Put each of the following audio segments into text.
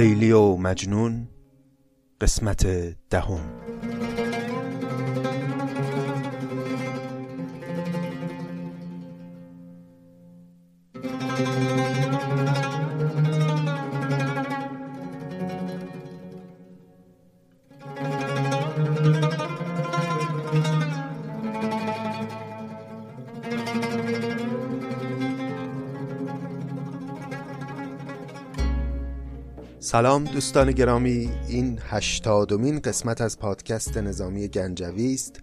لیلی و مجنون قسمت دهم. سلام دوستان گرامی این هشتادمین قسمت از پادکست نظامی گنجوی است.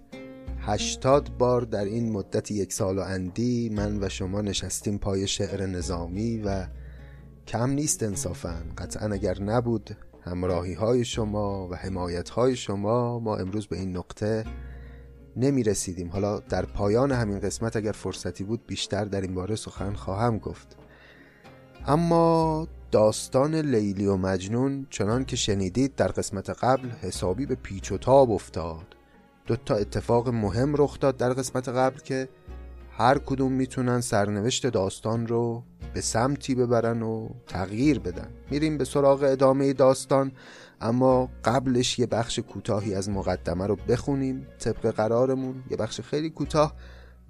هشتاد بار در این مدت یک سال و اندی من و شما نشستیم پای شعر نظامی و کم نیست انصافا. قطعا اگر نبود همراهی های شما و حمایت های شما ما امروز به این نقطه نمی رسیدیم حالا در پایان همین قسمت اگر فرصتی بود بیشتر در این باره سخن خواهم گفت. اما داستان لیلی و مجنون چنان که شنیدید در قسمت قبل حسابی به پیچ و تاب افتاد. دو تا اتفاق مهم رخ داد در قسمت قبل که هر کدوم می‌تونن سرنوشت داستان رو به سمتی ببرن و تغییر بدن. میریم به سراغ ادامه داستان اما قبلش یه بخش کوتاهی از مقدمه رو بخونیم. طبق قرارمون یه بخش خیلی کوتاه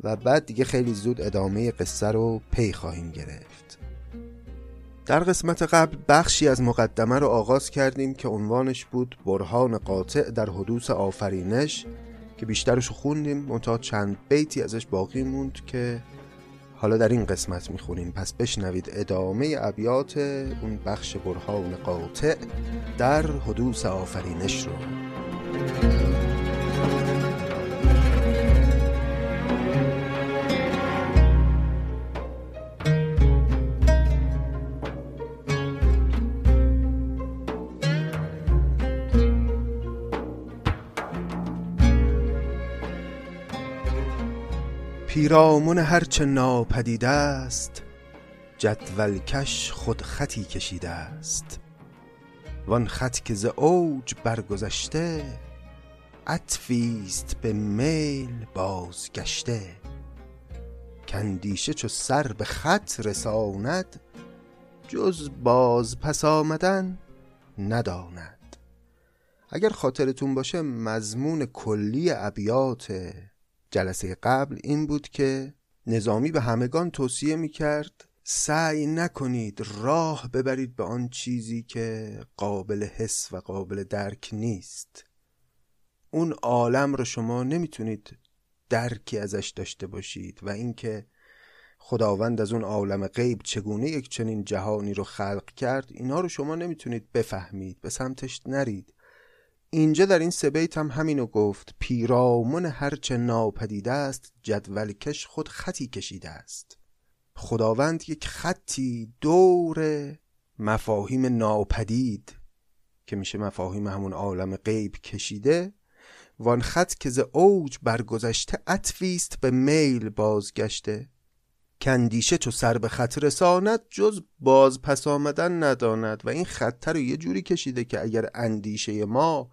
و بعد دیگه خیلی زود ادامه قصه رو پی خواهیم گرفت. در قسمت قبل بخشی از مقدمه رو آغاز کردیم که عنوانش بود برهان قاطع در حدوث آفرینش که بیشترش خوندیم منتها چند بیتی ازش باقی موند که حالا در این قسمت می‌خونیم. پس بشنوید ادامه ابیات اون بخش برهان قاطع در حدوث آفرینش رو. پیرامون هرچه ناپدیده است جدولکش خود خطی کشیده است. وان خط که ز اوج برگذشته عطفیست به میل بازگشته. کندیشه چو سر به خط رساند جز باز پس آمدن نداند. اگر خاطرتون باشه مضمون کلی ابیات جلسه قبل این بود که نظامی به همگان توصیه می کرد سعی نکنید راه ببرید به آن چیزی که قابل حس و قابل درک نیست. اون عالم رو شما نمی‌تونید درکی ازش داشته باشید و اینکه خداوند از اون عالم غیب چگونه یک چنین جهانی رو خلق کرد اینا رو شما نمی‌تونید بفهمید به سمتش نرید. اینجا در این سه بیت هم همینو گفت. پیرامون هرچه ناپدیده است جدولکش خود خطی کشیده است. خداوند یک خطی دور مفاهیم ناپدید که میشه مفاهیم همون عالم غیب کشیده. وان خط که ز اوج برگذشته عطفیست به میل بازگشته. کندیشه چو سر به خط رساند جز باز پس آمدن نداند. و این خطه رو یه جوری کشیده که اگر اندیشه ما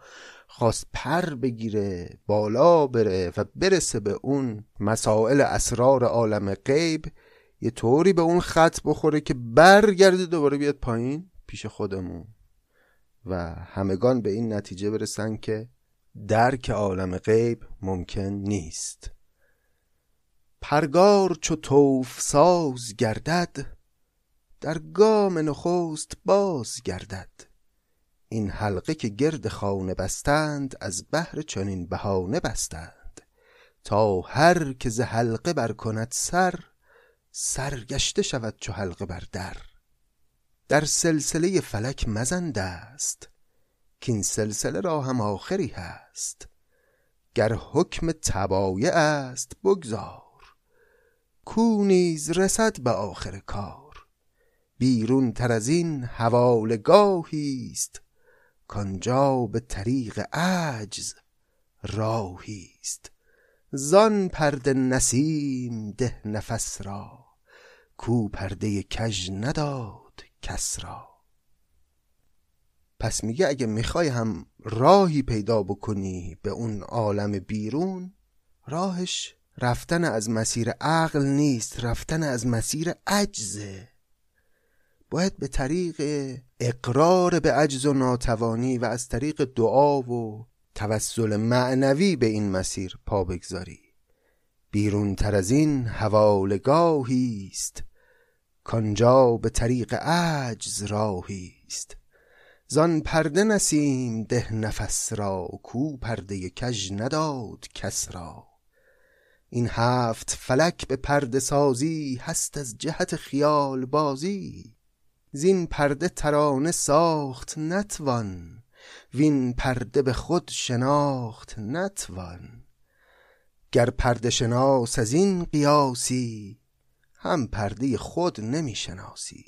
خواست پر بگیره بالا بره و برسه به اون مسائل اسرار عالم غیب یه طوری به اون خط بخوره که برگرده دوباره بیاد پایین پیش خودمون. و همگان به این نتیجه برسن که درک عالم غیب ممکن نیست. پرگار چو توف ساز گردد در گام نخست باز گردد. این حلقه که گرد خانه بستند از بهر چنین بهانه بستند. تا هر که ز حلقه بر کند سر سرگشته شود چو حلقه بر در. در سلسله فلک مزند است کین سلسله را هم آخری هست. گر حکم تبایع است بگذار. کو نیز رسد به آخر کار. بیرون تر از این حوالگاهی است کانجا به طریق عجز راهی است. زان پرده نسیم ده نفس را کو پرده کژ نداد کس را. پس میگه اگه می‌خوای هم راهی پیدا بکنی به اون عالم بیرون راهش رفتن از مسیر عقل نیست رفتن از مسیر عجزه. باید به طریق اقرار به عجز و ناتوانی و از طریق دعا و توسل معنوی به این مسیر پا بگذاری. بیرون تر از این حوالگاهی است. کانجا به طریق عجز راهی است. زان پرده نسیم ده نفس را کو پرده کژ نداد کس را. این هفت فلک به پرده سازی هست از جهت خیال بازی. زین پرده ترانه ساخت نتوان وین پرده به خود شناخت نتوان. گر پرده شناس از این قیاسی هم پرده خود نمی‌شناسی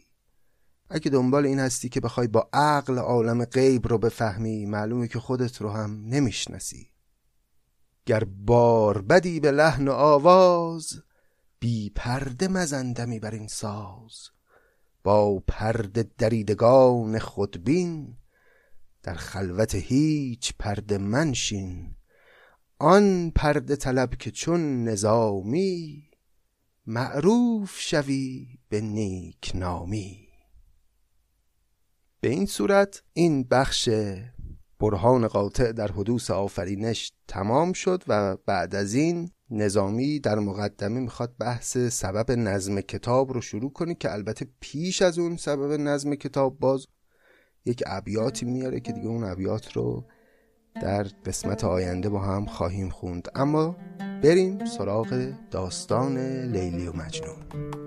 اگه دنبال این هستی که بخوای با عقل عالم غیب رو بفهمی معلومه که خودت رو هم نمی‌شناسی. گر بار بدی به لحن و آواز بی پرده مزندمی بر این ساز. با پرده دریدگان خودبین در خلوت هیچ پرده منشین آن پرده طلب که چون نظامی معروف شوی به نیک نامی به این صورت این بخش برهان قاطع در حدوث آفرینش تمام شد و بعد از این نظامی در مقدمه می‌خواد بحث سبب نظم کتاب رو شروع کنه که البته پیش از اون سبب نظم کتاب باز یک ابیاتی میاره که دیگه اون ابیات رو در قسمت آینده با هم خواهیم خوند. اما بریم سراغ داستان لیلی و مجنون.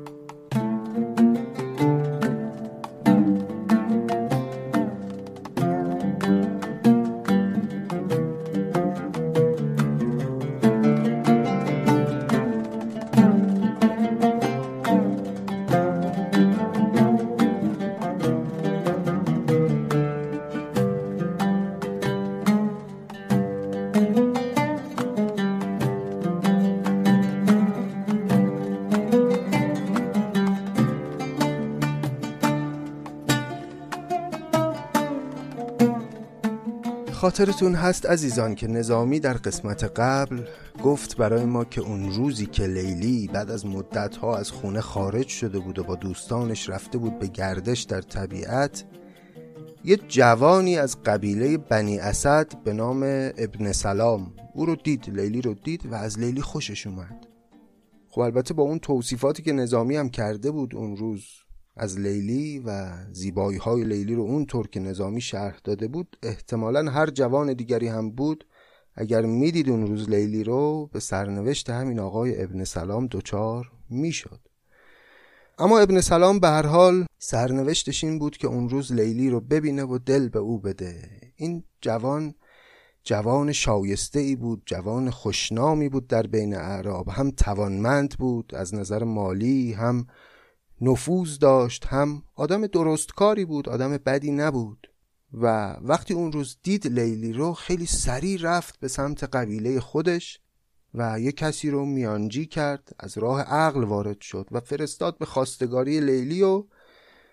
خاطرتون هست عزیزان که نظامی در قسمت قبل گفت برای ما که اون روزی که لیلی بعد از مدتها از خونه خارج شده بود و با دوستانش رفته بود به گردش در طبیعت یه جوانی از قبیله بنی اسد به نام ابن سلام او رو دید لیلی رو دید و از لیلی خوشش اومد. خب البته با اون توصیفاتی که نظامی هم کرده بود اون روز از لیلی و زیبایی های لیلی رو اونطور که نظامی شرح داده بود احتمالا هر جوان دیگری هم بود. اگر می‌دید اون روز لیلی رو به سرنوشت همین آقای ابن سلام دچار می‌شد. اما ابن سلام به هر حال سرنوشتش این بود که اون روز لیلی رو ببینه و دل به او بده. این جوان جوان شایسته ای بود جوان خوشنامی بود در بین اعراب. هم توانمند بود از نظر مالی هم نفوذ داشت. هم آدم درستکاری بود آدم بدی نبود. و وقتی اون روز دید لیلی رو خیلی سریع رفت به سمت قبیله خودش و یه کسی رو میانجی کرد از راه عقل وارد شد و فرستاد به خواستگاری لیلی و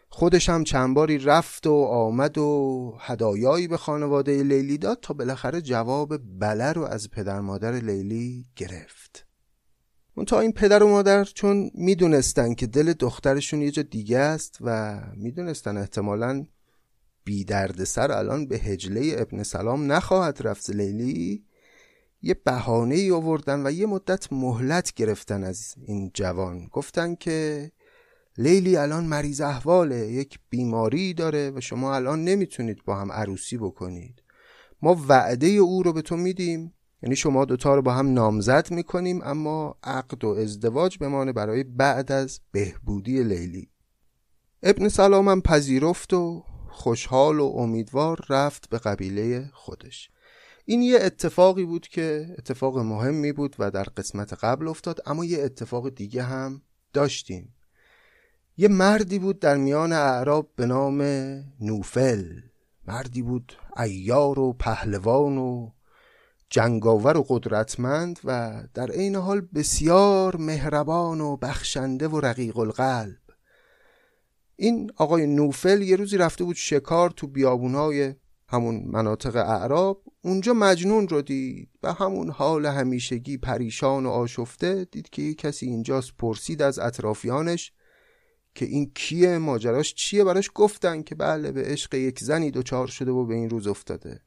خودش هم چند باری رفت و آمد و هدایایی به خانواده لیلی داد تا بالاخره جواب بله رو از پدر مادر لیلی گرفت. تا این پدر و مادر چون می‌دونستن که دل دخترشون یه جا دیگه است و می‌دونستن احتمالا بی درد سر الان به هجله ابن سلام نخواهد رفت. لیلی یه بهانه ای آوردن و یه مدت مهلت گرفتن از این جوان. گفتن که لیلی الان مریض احواله یک بیماری داره و شما الان نمی‌تونید با هم عروسی بکنید. ما وعده او رو به تو میدیم. یعنی شما دوتا رو با هم نامزد می‌کنیم اما عقد و ازدواج بمانه برای بعد از بهبودی لیلی. ابن سلام هم پذیرفت و خوشحال و امیدوار رفت به قبیله خودش. این یه اتفاقی بود که اتفاق مهمی بود و در قسمت قبل افتاد اما یه اتفاق دیگه هم داشتیم. یه مردی بود در میان اعراب به نام نوفل. مردی بود ایار و پهلوان و جنگاور و قدرتمند و در عین حال بسیار مهربان و بخشنده و رقیق القلب. این آقای نوفل یه روزی رفته بود شکار تو بیابونای همون مناطق اعراب. اونجا مجنون رو دید و همون حال همیشگی پریشان و آشفته دید که یه کسی اینجاست پرسید از اطرافیانش که این کیه ماجراش چیه؟ براش گفتن که بله به عشق یک زنی دوچار شده و به این روز افتاده.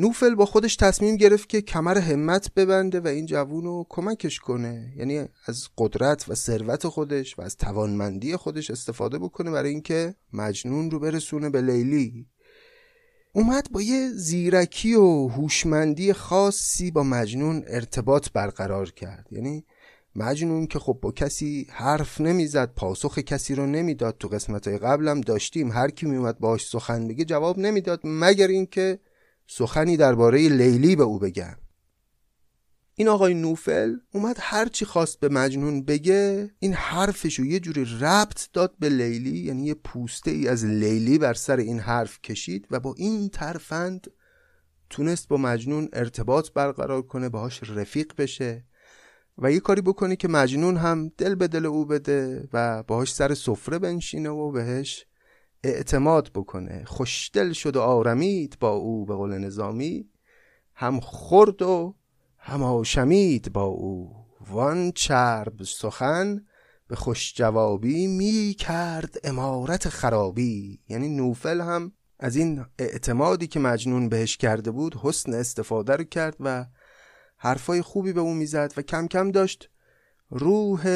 نوفل با خودش تصمیم گرفت که کمر همت ببنده و این جوون رو کمکش کنه. یعنی از قدرت و ثروت خودش و از توانمندی خودش استفاده بکنه برای اینکه مجنون رو برسونه به لیلی. اومد با یه زیرکی و هوشمندی خاصی با مجنون ارتباط برقرار کرد. یعنی مجنون که خب با کسی حرف نمی‌زد پاسخ کسی رو نمی‌داد. تو قسمت های قبلم داشتیم. هر کی میومد باش سخن بگه جواب نمی‌داد مگر اینکه سخنی درباره لیلی به او بگن. این آقای نوفل اومد هرچی خواست به مجنون بگه این حرفشو یه جوری ربط داد به لیلی یعنی یه پوسته ای از لیلی بر سر این حرف کشید و با این ترفند تونست با مجنون ارتباط برقرار کنه باهاش رفیق بشه و یه کاری بکنه که مجنون هم دل به دل او بده و باهاش سر سفره بنشینه و بهش اعتماد بکنه. خوشدل شد و آرمید با او به قول نظامی. هم خورد و هم آشمید با او. وان چرب سخن به خوش جوابی می کرد امارت خرابی. یعنی نوفل هم از این اعتمادی که مجنون بهش کرده بود حسن استفاده رو کرد و حرفای خوبی به او می‌زد و کم کم داشت روح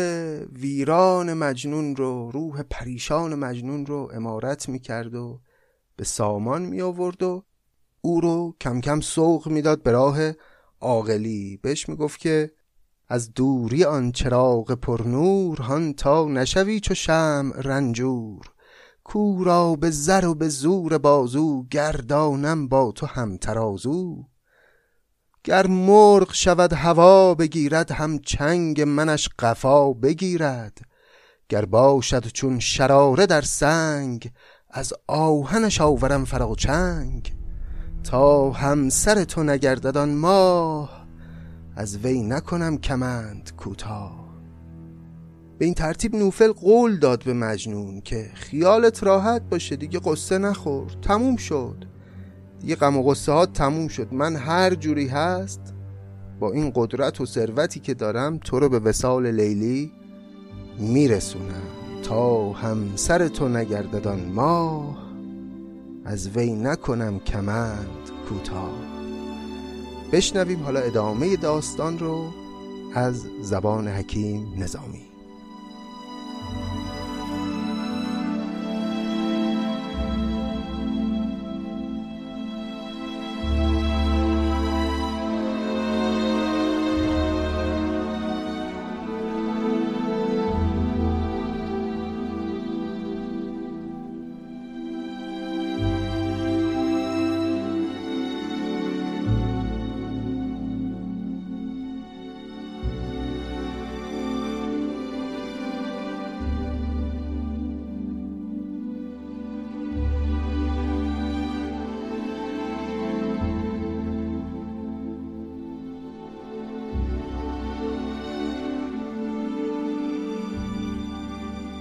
ویران مجنون رو روح پریشان مجنون رو امارت می‌کرد و به سامان می آورد و او رو کم کم سوق می‌داد به راه عاقلی. بهش می‌گفت که از دوری آن چراغ پرنور هان تا نشوی چو شمع رنجور. کورا به زر و به زور بازو گردانم با تو هم ترازو گر مرغ شود هوا بگیرد هم چنگ منش قفا بگیرد. گر باشد چون شراره در سنگ از آهنش آورم فراچنگ تا همسر تو نگردد آن ماه از وی نکنم کمند کوتاه. به این ترتیب نوفل قول داد به مجنون که خیالت راحت باشه دیگه قصه نخور تموم شد. دیگه غم و قصه ها تموم شد. من هر جوری هست با این قدرت و ثروتی که دارم تو رو به وسال لیلی میرسونم. تا همسر تو نگرددان ماه از وی نکنم کمند کوتاه. بشنویم حالا ادامه داستان رو از زبان حکیم نظامی.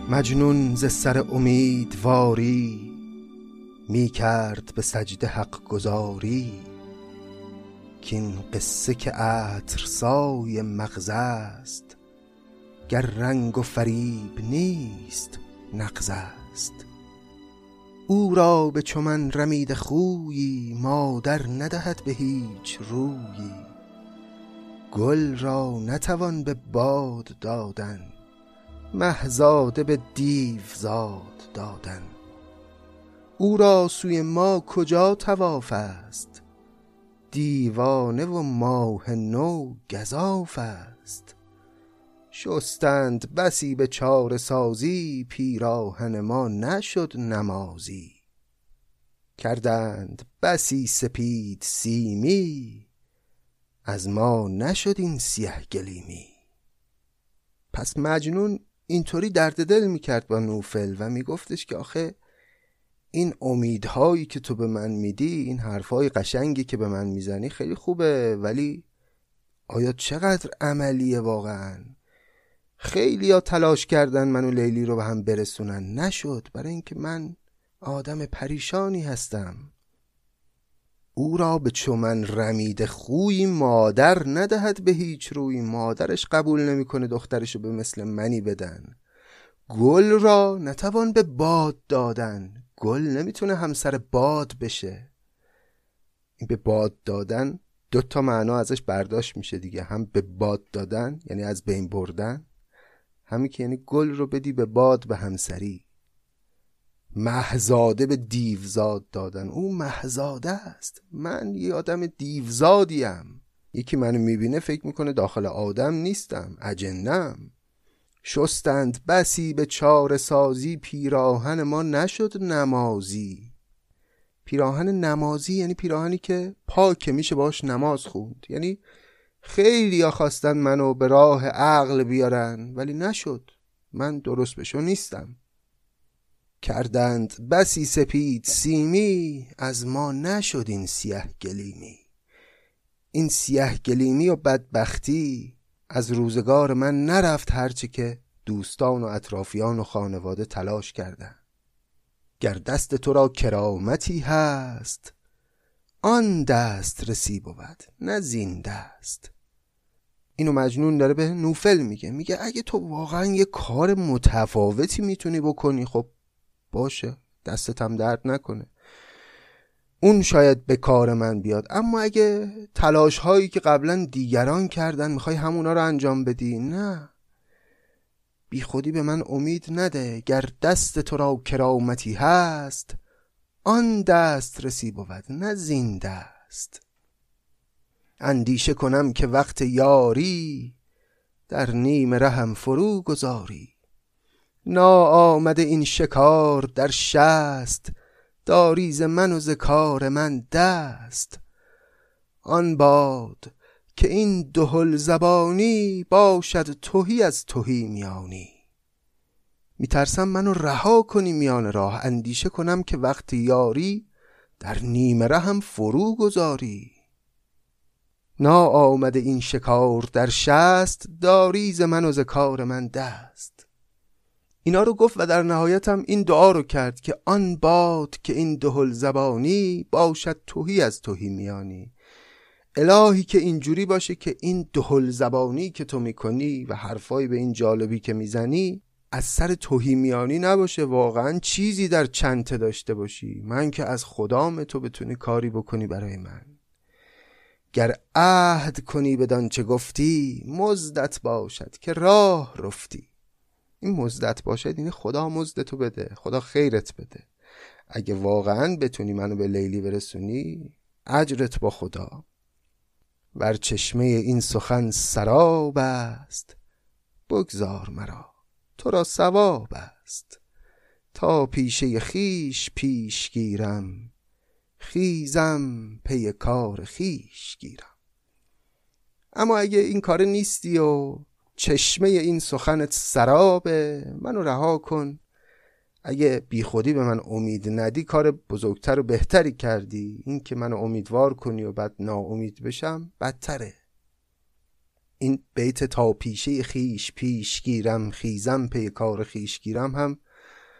مجنون ز سر امیدواری می کرد به سجده حق گذاری کین قصه که عطرسای مغز است گر رنگ و فریب نیست نغز است. او را به چمن رمید خویی مادر ندهد به هیچ رویی. گل را نتوان به باد دادن مهزاده به دیو زاد دادن. او را سوی ما کجا تواف است؟ دیوانه و ماه نو گذاف است. شستند بسی به چار سازی پیراهن ما نشد نمازی. کردند بسی سپید سیمی از ما نشد این سیه گلیمی. پس مجنون اینطوری درد دل می‌کرد با نوفل و میگفتش که آخه این امیدهایی که تو به من میدی این حرفهای قشنگی که به من می‌زنی خیلی خوبه ولی آیا چقدر عملیه واقعا؟ خیلی ها تلاش کردن منو لیلی رو به هم برسونن. نشد. برای اینکه من آدم پریشانی هستم. او را به چمن رمید خوی مادر ندهد به هیچ روی مادرش قبول نمی‌کنه دخترشو به مثل منی بدن. گل را نتوان به باد دادن گل نمی‌تونه همسر باد بشه. این به باد دادن دو تا معنا ازش برداشت میشه دیگه هم به باد دادن یعنی از بین بردن همین که یعنی گل رو بدی به باد به همسری. محزاده به دیوزاد دادن. او محزاده است. من یه آدم دیوزادیم. یکی منو می‌بینه فکر می‌کنه داخل آدم نیستم. اجنم شستند بسی به چار سازی پیراهن ما نشد نمازی. پیراهن نمازی یعنی پیراهنی که پاکه میشه باش نماز خوند. یعنی خیلی ها خواستن منو به راه عقل بیارن ولی نشد. من درست بشو نیستم. کردند بسی سپید سیمی از ما نشد این سیه گلیمی. این سیه گلیمی و بدبختی از روزگار من نرفت هرچه که دوستان و اطرافیان و خانواده تلاش کردن گر دست تو را کرامتی هست آن دست رسی بود نه زین دست. اینو مجنون داره به نوفل میگه میگه اگه تو واقعا یه کار متفاوتی می‌تونی بکنی خب باشه دستت هم درد نکنه. اون شاید به کار من بیاد. اما اگه تلاش هایی که قبلا دیگران کردن می‌خوای همونا رو انجام بدی؟ نه. بی خودی به من امید نده. گر دست تو را کرامتی هست آن دست رسی بود نه زین دست. اندیشه کنم که وقت یاری در نیم رهم فرو گذاری. نا آمده این شکار در شست داریز من و ذکار من دست. آن باد که این دهل زبانی باشد توهی از توهی میانی. میترسم منو رها کنی میان راه اندیشه کنم که وقت یاری در نیمه رهم فرو گذاری. نا آمده این شکار در شست داریز من و ذکار من دست. اینا رو گفت و در نهایت هم این دعا رو کرد که آن باد که این دهل زبانی باشد توهی از توهی میانی. الهی که اینجوری باشه که این دهل زبانی که تو می‌کنی و حرفایی به این جالبی که می‌زنی از سر توهی میانی نباشه. واقعا چیزی در چنته داشته باشی. من که از خدام تو بتونی کاری بکنی برای من. گر عهد کنی بدان چه گفتی مزدت باشد که راه رفتی. این مزدت باشد این خدا مزد تو بده خدا خیرت بده. اگه واقعا بتونی منو به لیلی برسونی اجرت با خدا. بر چشمه این سخن سراب است. بگذار مرا تو را ثواب است. تا پیشه خیش پیش گیرم خیزم پی کار خیش گیرم. اما اگه این کار نیستی و چشمه این سخنت سرابه منو رها کن. اگه بیخودی به من امید ندی کار بزرگتر و بهتری کردی. این که منو امیدوار کنی و بعد ناامید بشم بدتره. این بیت تا پیشه خیش پیش گیرم خیزم پی کار خیش گیرم هم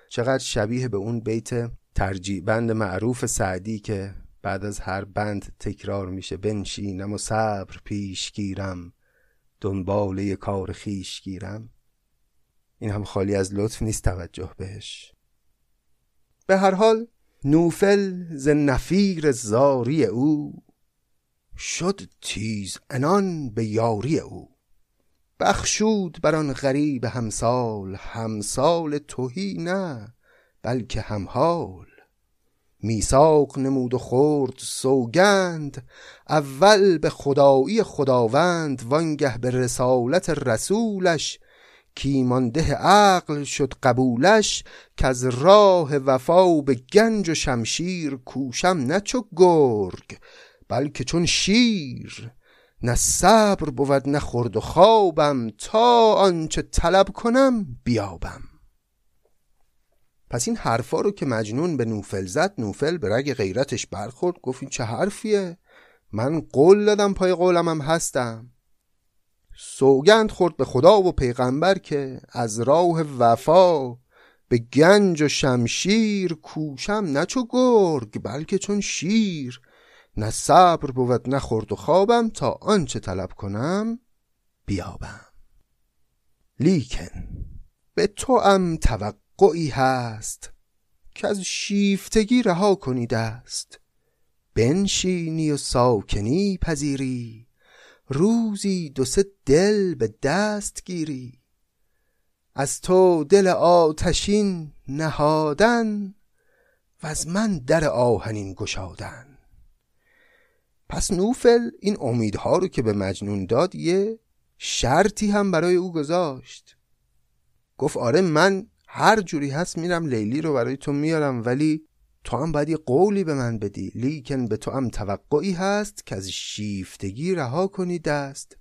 چقدر شبیه به اون بیت ترجیع بند معروف سعدی که بعد از هر بند تکرار میشه بنشینم و صبر پیش گیرم. دنباله کار خیش گیرم. این هم خالی از لطف نیست توجه بهش. به هر حال نوفل ز نفیر زاری او شد تیز انان به یاری او. بخشود بر آن غریب همسال همسال توهی نه بلکه همحال. میساق نمود و خورد سوگند اول به خدایی خداوند وانگه به رسالت رسولش. کیمانده عقل شد قبولش که از راه وفا به گنج و شمشیر کوشم نه چو گرگ بلکه چون شیر. نه صبر بود نه خورد و خوابم تا آنچه طلب کنم بیابم. پس این حرفا رو که مجنون به نوفل زد نوفل به رگ غیرتش برخورد گفت این چه حرفیه؟ من قول دادم پای قولم هم هستم. سوگند خورد به خدا و پیغمبر که از راه وفا به گنج و شمشیر کوشم نه چو گرگ بلکه چون شیر. نه صبر بود نه خورد و خوابم تا آنچه طلب کنم بیابم. لیکن به تو ام توقعی هست که از شیفتگی رها کنی دست بنشینی و ساکنی پذیری. روزی دو سه دل به دست گیری. از تو دل آتشین نهادن و از من در آهنین گشادن. پس نوفل این امیدها رو که به مجنون داد یه شرطی هم برای او گذاشت. گفت آره من هر جوری هست میرم لیلی رو برای تو میارم ولی تو هم باید یه قولی به من بدی. لیکن به تو هم توقعی هست که از شیفتگی رها کنی دست.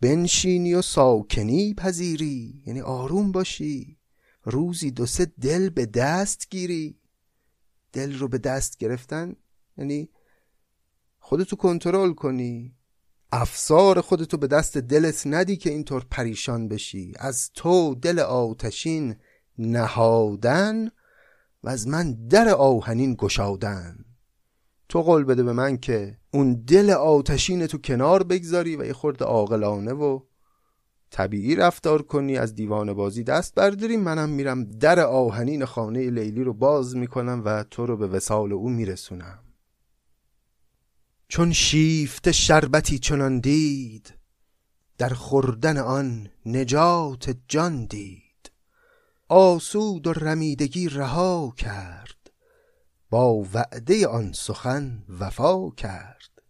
بنشینی و ساکنی پذیری یعنی آروم باشی. روزی دو سه دل به دست گیری. دل رو به دست گرفتن یعنی خودتو کنترل کنی. افسار خودتو به دست دلت ندی که اینطور پریشان بشی. از تو دل آتشین نهادن و از من در آهنین گشادن. تو قول بده به من که اون دل آتشین تو کنار بگذاری و یه خورده عاقلانه و طبیعی رفتار کنی از دیوان بازی دست برداری. منم میرم در آهنین خانه لیلی رو باز می‌کنم و تو رو به وسال او میرسونم. چون شیفت شربتی چنان دید در خوردن آن نجات جان دید. آسود و رمیدگی رها کرد. با وعده آن سخن وفا کرد.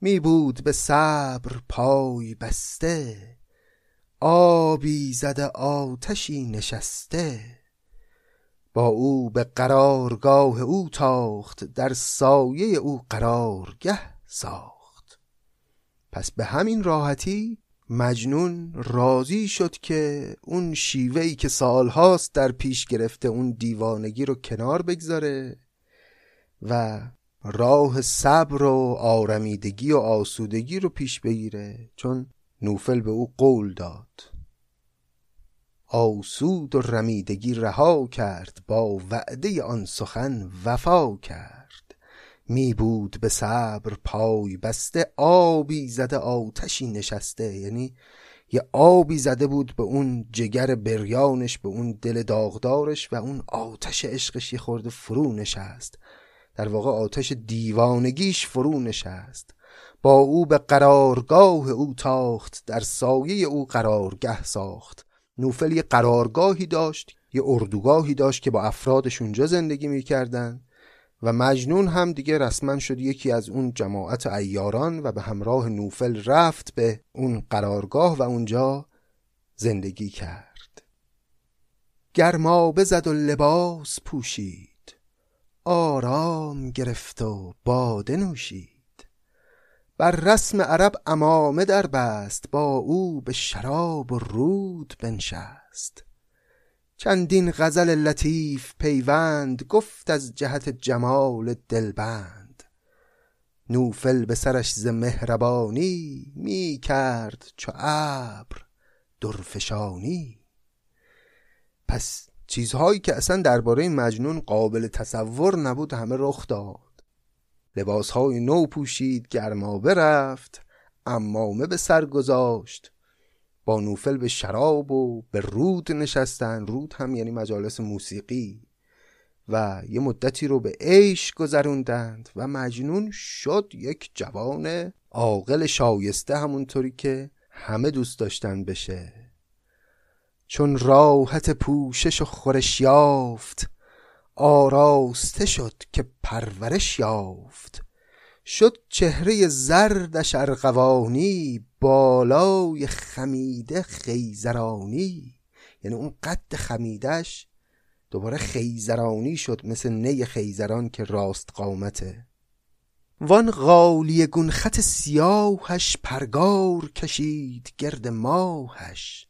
می بود به صبر پای بسته. آبی زده آتشی نشسته. با او به قرارگاه او تاخت در سایه او قرارگه ساخت. پس به همین راحتی مجنون راضی شد که اون شیوهی که سالهاست در پیش گرفته اون دیوانگی رو کنار بگذاره و راه صبر و آرمیدگی و آسودگی رو پیش بگیره چون نوفل به او قول داد. آسود و رمیدگی رها کرد با وعده آن سخن وفا کرد. می بود به صبر پای بسته آبی زده آتشی نشسته. یعنی یه آبی زده بود به اون جگر بریانش به اون دل داغدارش و اون آتش عشقش یه خورده فرو نشست. در واقع آتش دیوانگیش فرو نشست. با او به قرارگاه او تاخت در سایه او قرارگه ساخت. نوفل یه قرارگاهی داشت یه اردوگاهی داشت که با افرادش اونجا زندگی می‌کردن. و مجنون هم دیگه رسما شد یکی از اون جماعت ایاران و به همراه نوفل رفت به اون قرارگاه و اونجا زندگی کرد. گرما بزد و لباس پوشید آرام گرفت و باده نوشید. بر رسم عرب امامه در بست با او به شراب و رود بنشست. چندین غزل لطیف پیوند گفت از جهت جمال دلبند. نوفل به سرش ز مهربانی می کرد چو ابر درفشانی. پس چیزهایی که اصلا درباره مجنون قابل تصور نبود همه رخ داد. لباسهای نو پوشید گرما برفت امامه به سر گذاشت. با نوفل به شراب و به رود نشستن. رود هم یعنی مجالس موسیقی. و یه مدتی رو به عیش گذروندند و مجنون شد یک جوان عاقل شایسته همونطوری که همه دوست داشتن بشه. چون راحت پوشش و خورش یافت آراسته شد که پرورش یافت. شد چهره زردش ارغوانی بالای خمیده خیزرانی. یعنی اون قد خمیدش دوباره خیزرانی شد مثل نی خیزران که راست قامته. وان غالی گون خط سیاهش پرگار کشید گرد ماهش.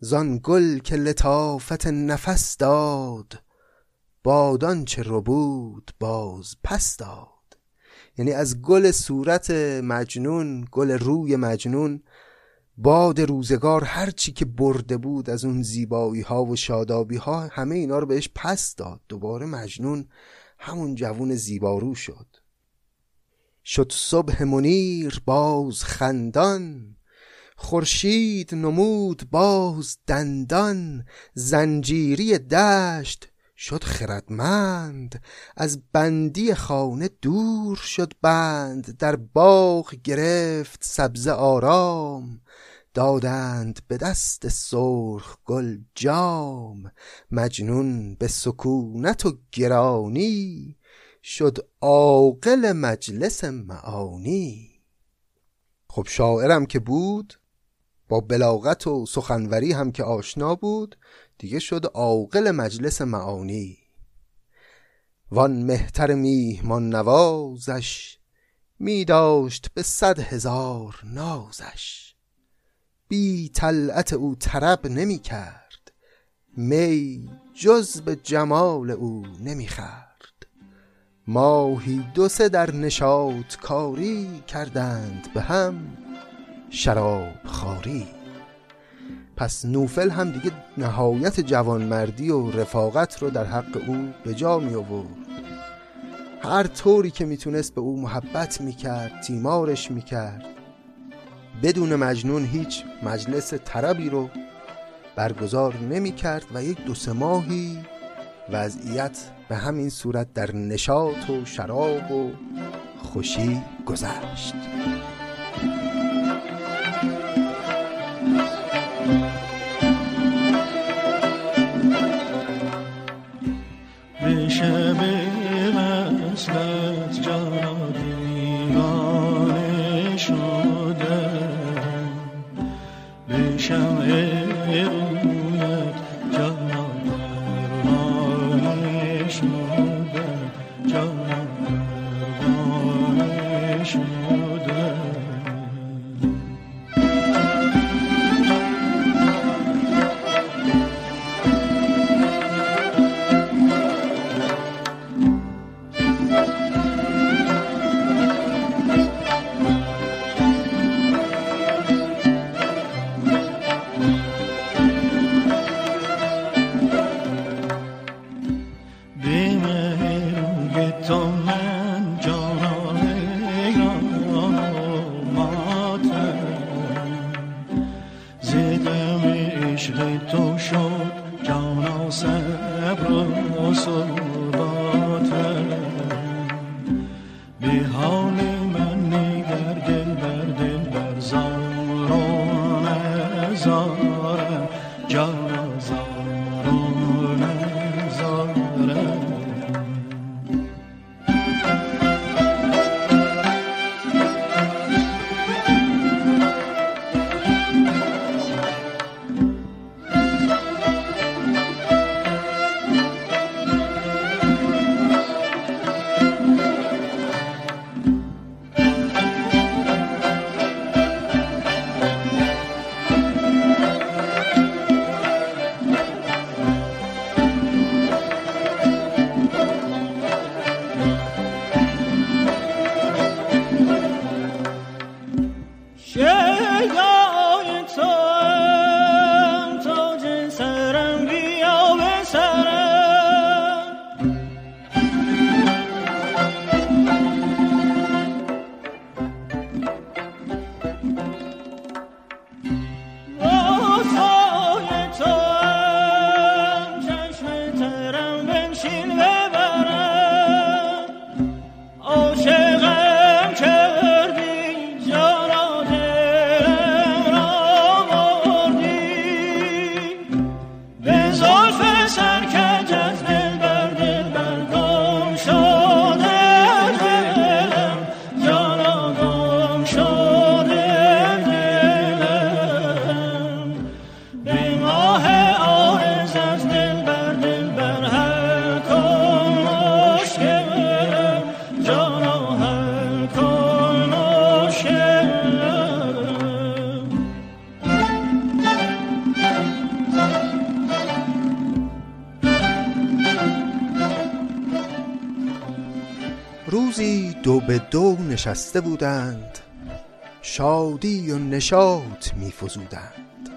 زان گل که لطافت نفس داد بادان چه رو بود باز پس داد. یعنی از گل صورت مجنون گل روی مجنون باد روزگار هرچی که برده بود از اون زیبایی ها و شادابی ها همه اینا رو بهش پس داد. دوباره مجنون همون جوون زیبارو شد. شد صبح منیر باز خندان. خورشید نمود باز دندان. زنجیری دشت شد خردمند. از بندی خانه دور شد بند. در باغ گرفت سبز آرام. دادند به دست سرخ گل جام. مجنون به سکونت و گرانی. شد عاقل مجلس معانی. خب شاعرم که بود با بلاغت و سخنوری هم که آشنا بود دیگه شد عاقل مجلس معانی. وان مهتر میهمان نوازش می داشت به صد هزار نازش. بی طلعت او طرب نمی کرد می جز به جمال او نمی خرد ماهی دو سه در نشاط کاری کردند به هم شراب خاری پس نوفل هم دیگه نهایت جوانمردی و رفاقت رو در حق او به جا می آورد. هر طوری که می‌تونست به او محبت می‌کرد تیمارش می‌کرد. بدون مجنون هیچ مجلس طربی رو برگزار نمی‌کرد و یک دو سه ماهی وضعیت به همین صورت در نشاط و شراب و خوشی گذشت. به نشسته بودند. شادی و نشاط میفزودند.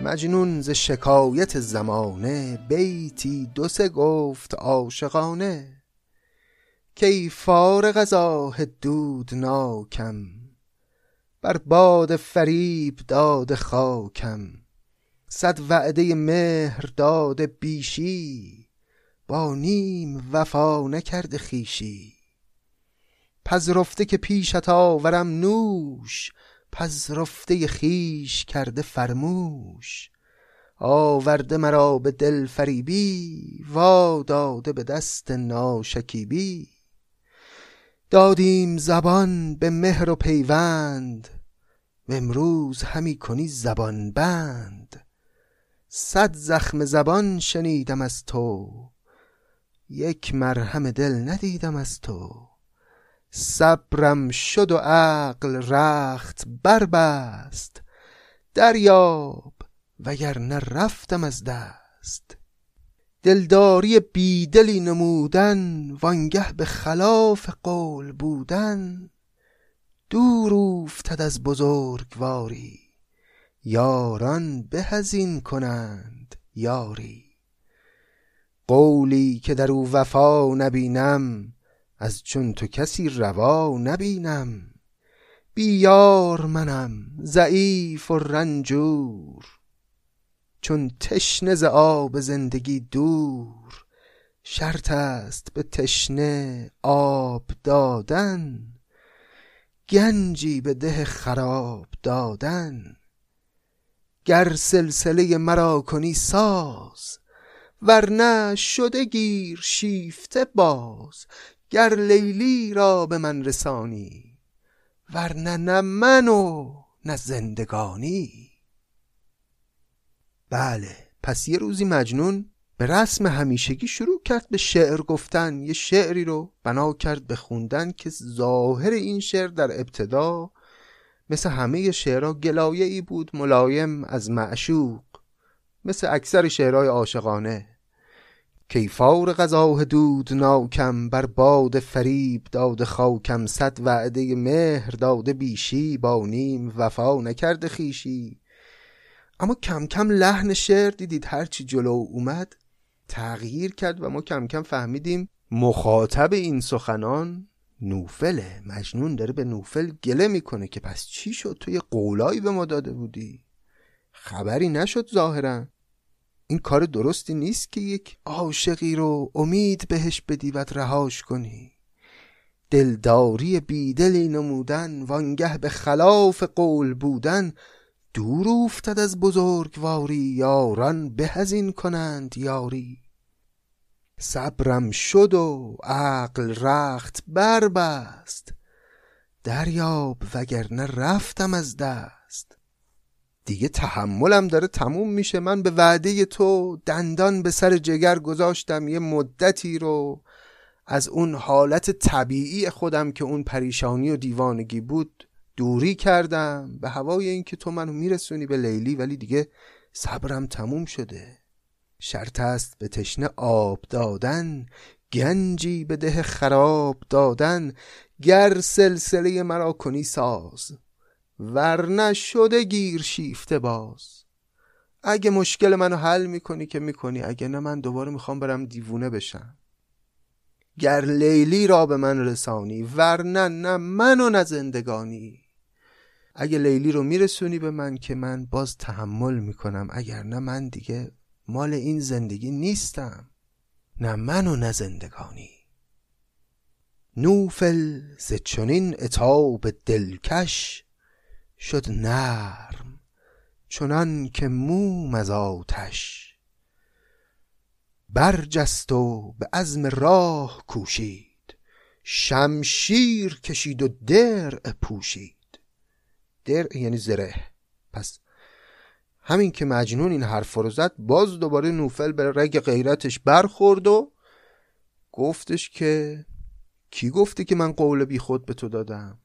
مجنون ز شکایت زمانه بیتی دو سه گفت عاشقانه کی فارغ از آه دود ناکم بر باد فریب داد خاکم صد وعده مهر داد بیشی با نیم وفا نکرده خیشی پذرفته که پیشت آورم نوش پذرفته خیش کرده فرموش. آورده مرا به دل فریبی وا داده به دست ناشکیبی. دادیم زبان به مهر و پیوند و امروز همی کنی زبان بند. صد زخم زبان شنیدم از تو یک مرهم دل ندیدم از تو. صبرم شد و عقل رخت بربست. دریاب وگرنه رفتم از دست. دلداری بیدلی نمودن وانگه به خلاف قول بودن. دور افتد از بزرگواری یاران به از کنند یاری. قولی که در او وفا نبینم از چون تو کسی روا نبینم. بیار منم ضعیف و رنجور. چون تشنه ز آب زندگی دور شرط است به تشنه آب دادن. گنجی به ده خراب دادن. گر سلسله مرا کنی ساز ورنه شده گیر شیفته باز. گر لیلی را به من رسانی ورنه نه من و نه زندگانی. بله پس یه روزی مجنون به رسم همیشگی شروع کرد به شعر گفتن. یه شعری رو بنا کرد به خوندن که ظاهر این شعر در ابتدا مثل همه شعرها گلایه ای بود ملایم از معشوق مثل اکثر شعرهای عاشقانه. کیفار غذاه دود ناکم بر باد فریب داد خاکم صد وعده مهر داده بیشی با نیم وفا نکرده خیشی اما کم کم لحن شعر دیدید هرچی جلو اومد تغییر کرد و ما کم کم فهمیدیم مخاطب این سخنان نوفله مجنون داره به نوفل گله می‌کنه که پس چی شد؟ توی قولایی به ما داده بودی؟ خبری نشد ظاهرا. این کار درستی نیست که یک عاشقی رو امید بهش بدی و رهاش کنی. دلداری بیدلی نمودن وانگه به خلاف قول بودن دور افتد از بزرگواری یاران به این کنند یاری. صبرم شد و عقل رخت بربست دریاب وگرنه رفتم از دست. دیگه تحملم داره تموم میشه. من به وعده تو دندان به سر جگر گذاشتم. یه مدتی رو از اون حالت طبیعی خودم که اون پریشانی و دیوانگی بود دوری کردم. به هوای اینکه تو منو میرسونی به لیلی ولی دیگه صبرم تموم شده. شرط است به تشنه آب دادن گنجی به ده خراب دادن. گر سلسله مرا کنی ساز. ورنه شده گیر شیفته باز. اگه مشکل منو حل می‌کنی که می‌کنی اگه نه من دوباره می‌خوام برم دیوونه بشم. گر لیلی را به من رسانی ورنه نه منو نه زندگانی. اگه لیلی رو میرسونی به من که من باز تحمل می‌کنم اگر نه من دیگه مال این زندگی نیستم. نه من و نه زندگانی. نوفل ز چنین اتاب دلکش شد نرم چنان که موم از آتش. برجست و به عزم راه کوشید شمشیر کشید و درع پوشید. در یعنی زره. پس همین که مجنون این حرف رو زد باز دوباره نوفل به رگ غیرتش برخورد و گفتش که کی گفته که من قول بی خود به تو دادم؟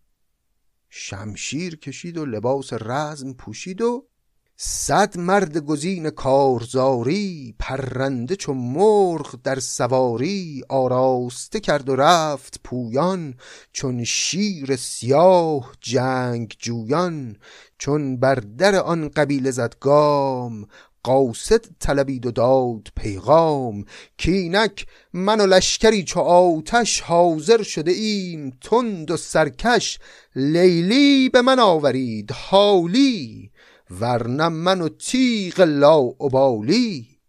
شمشیر کشید و لباس رزم پوشید و صد مرد گزین کارزاری پرنده چو مرغ در سواری آراسته کرد و رفت پویان چون شیر سیاه جنگ جویان چون بر در آن قبیله زد گام قاصد طلبید و داد پیغام کینک من و لشکری چو آتش حاضر شده ایم تند و سرکش لیلی به من آورید حالی ورنه من و تیغ لا ابالی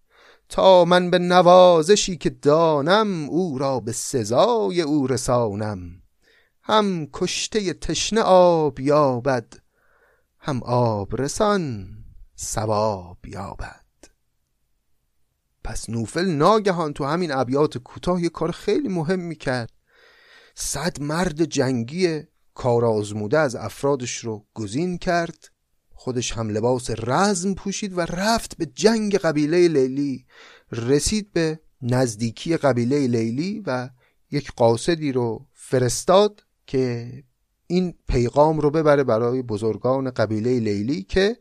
تا من به نوازشی که دانم او را به سزای او رسانم. هم کشته تشنه آب یابد هم آب رسان. سواب یابد. پس نوفل ناگهان تو همین ابیات کوتاه یه کار خیلی مهم می‌کرد. صد مرد جنگی کارآزموده از افرادش رو گزین کرد. خودش هم لباس رزم پوشید و رفت به جنگ قبیله لیلی. رسید به نزدیکی قبیله لیلی و یک قاصدی رو فرستاد که این پیغام رو ببره برای بزرگان قبیله لیلی که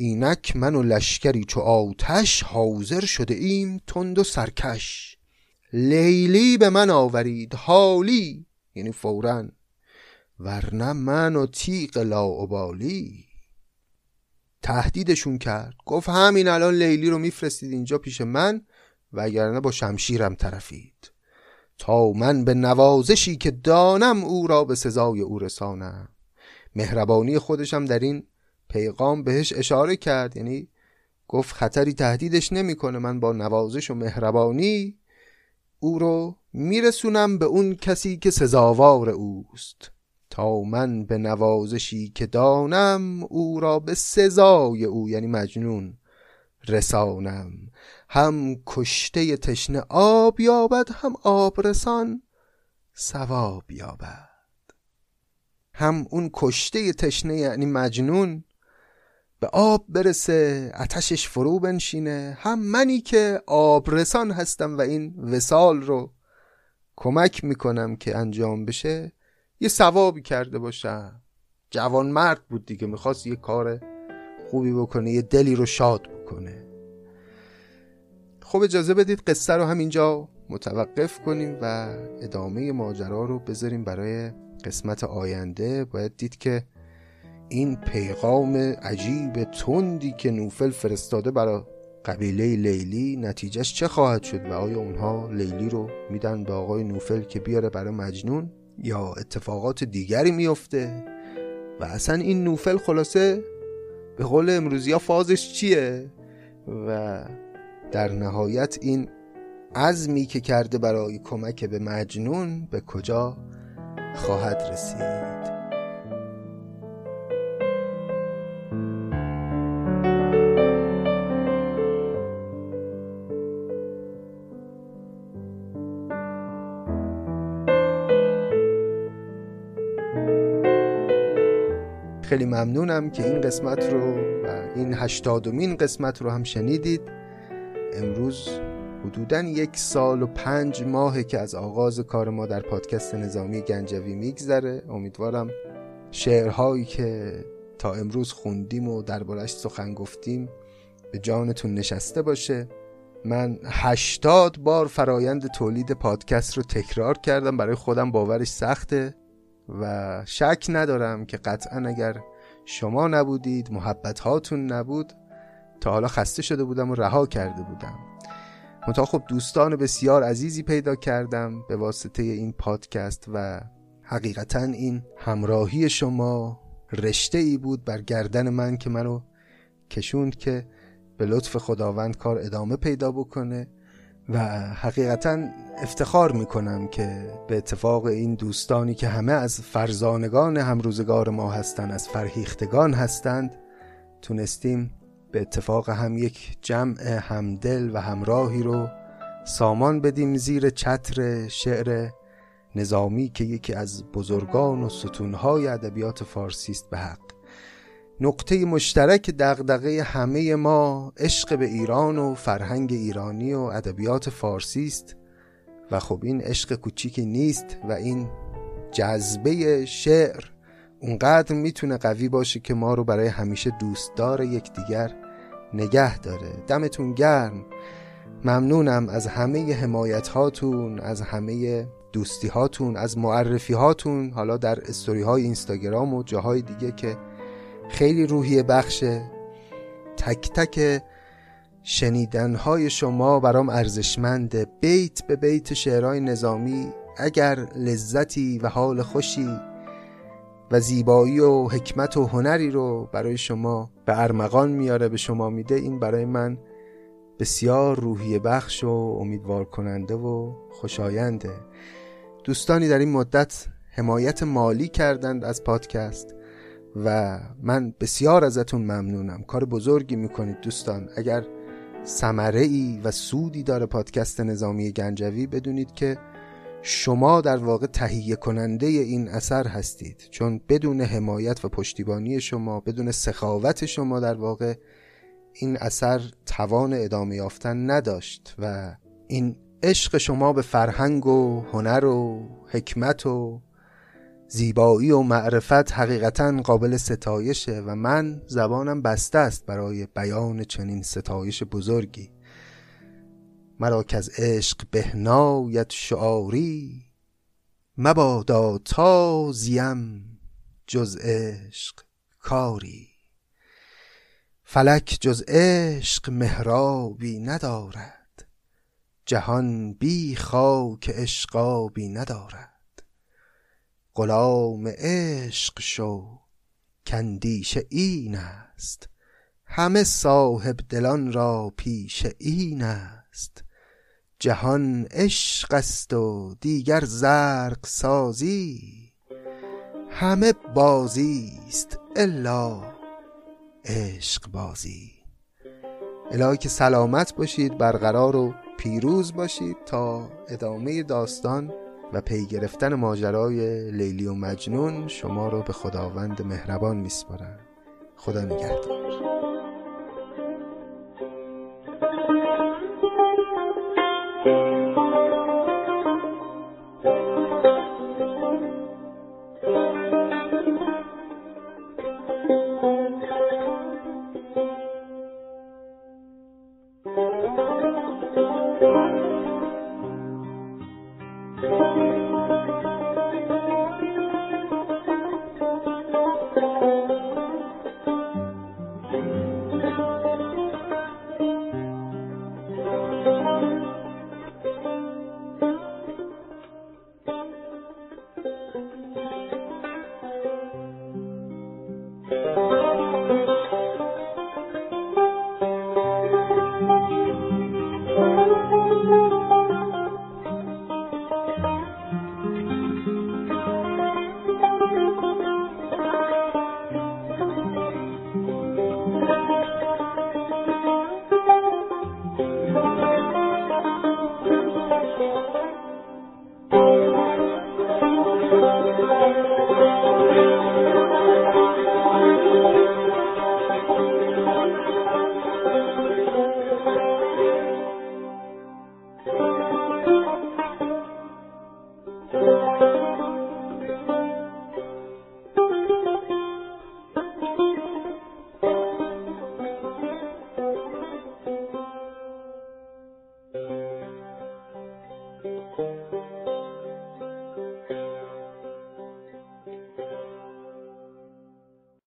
اینک من و لشکری چو آتش حاضر شده ایم تند و سرکش. لیلی به من آورید حالی یعنی فورا. ورنه من و تیغ لاعبالی تهدیدشون کرد. گفت همین الان لیلی رو میفرستید اینجا پیش من وگرنه با شمشیرم طرفید. تا من به نوازشی که دانم او را به سزای او رسانم. مهربانی خودشم در این پیغام بهش اشاره کرد یعنی گفت خطری تهدیدش نمی‌کنه من با نوازش و مهربانی او رو میرسونم به اون کسی که سزاوار اوست. تا من به نوازشی که دانم او را به سزای او یعنی مجنون رسانم. هم کشته تشنه آب یابد هم آب رسان سواب یابد. هم اون کشته تشنه یعنی مجنون به آب برسه اتشش فرو بنشینه. هم منی که آبرسان هستم و این وسال رو کمک می‌کنم که انجام بشه یه ثوابی کرده باشم. جوان مرد بود دیگه می‌خواست یه کار خوبی بکنه یه دلی رو شاد بکنه. خب اجازه بدید قصه رو همینجا متوقف کنیم و ادامه ماجرا رو بذاریم برای قسمت آینده. باید دید که این پیغام عجیب تندی که نوفل فرستاده برای قبیله لیلی نتیجهش چه خواهد شد و آیا اونها لیلی رو میدن به آقای نوفل که بیاره برای مجنون یا اتفاقات دیگری میفته؟ و اصلا این نوفل خلاصه به قول امروزی ها فازش چیه؟ و در نهایت این عزمی که کرده برای کمک به مجنون به کجا خواهد رسید؟ خیلی ممنونم که این قسمت رو و این هشتادمین قسمت رو هم شنیدید. امروز حدودا یک سال و پنج ماهه که از آغاز کار ما در پادکست نظامی گنجوی میگذره. امیدوارم شعرهایی که تا امروز خوندیم و دربارش سخن گفتیم به جانتون نشسته باشه. من هشتاد بار فرایند تولید پادکست رو تکرار کردم. برای خودم باورش سخته. و شک ندارم که قطعا اگر شما نبودید محبت هاتون نبود تا حالا خسته شده بودم و رها کرده بودم. منتها خب دوستان بسیار عزیزی پیدا کردم به واسطه این پادکست و حقیقتا این همراهی شما رشته ای بود بر گردن من که منو کشوند که به لطف خداوند کار ادامه پیدا بکنه. و حقیقتا افتخار می‌کنم که به اتفاق این دوستانی که همه از فرزانگان همروزگار ما هستند از فرهیختگان هستند تونستیم به اتفاق هم یک جمع همدل و همراهی رو سامان بدیم زیر چتر شعر نظامی که یکی از بزرگان و ستونهای ادبیات فارسی است به حق. نقطه مشترک دغدغه همه ما عشق به ایران و فرهنگ ایرانی و ادبیات فارسی است. و خب این عشق کوچیکی نیست و این جذبه شعر اونقدر می‌تونه قوی باشه که ما رو برای همیشه دوستدار یکدیگر نگه داره. دمتون گرم. ممنونم از همه حمایت هاتون از همه دوستی هاتون از معرفی هاتون حالا در استوری های اینستاگرام و جاهای دیگه که خیلی روحی بخشه. تک تک شنیدنهای شما برام ارزشمنده بیت به بیت شعرهای نظامی. اگر لذتی و حال خوشی و زیبایی و حکمت و هنری رو برای شما به ارمغان میاره به شما میده این برای من بسیار روحی بخش و امیدوار کننده و خوشاینده. دوستانی در این مدت حمایت مالی کردند از پادکست. و من بسیار ازتون ممنونم. کار بزرگی می‌کنید دوستان. اگر سمره ای و سودی داره پادکست نظامی گنجوی بدونید که شما در واقع تهیه کننده این اثر هستید. چون بدون حمایت و پشتیبانی شما بدون سخاوت شما در واقع این اثر توان ادامه یافتن نداشت و این عشق شما به فرهنگ و هنر و حکمت و زیبایی و معرفت حقیقتا قابل ستایشه و من زبانم بسته است برای بیان چنین ستایش بزرگی. مرا که از عشق بهنایت شعاری مبادا تا زیم جز عشق کاری. فلک جز عشق مهرابی ندارد جهان بی خاک عشقابی ندارد. غلام عشق شو کندیش این است. همه صاحب دلان را پیش این است. جهان عشق است و دیگر زرق سازی. همه بازی است الا عشق بازی. الهی که سلامت باشید برقرار و پیروز باشید تا ادامه داستان و پی گرفتن ماجرای لیلی و مجنون شما رو به خداوند مهربان میسپارم. خدا نگهدار.